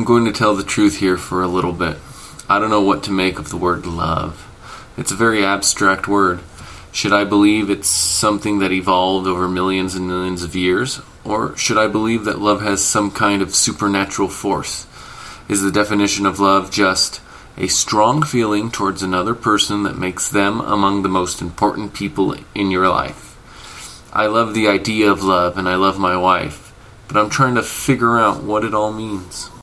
I'm going to tell the truth here for a little bit. I don't know what to make of the word love. It's a very abstract word. Should I believe it's something that evolved over millions and millions of years? Or should I believe that love has some kind of supernatural force? Is the definition of love just a strong feeling towards another person that makes them among the most important people in your life? I love the idea of love and I love my wife, but I'm trying to figure out what it all means.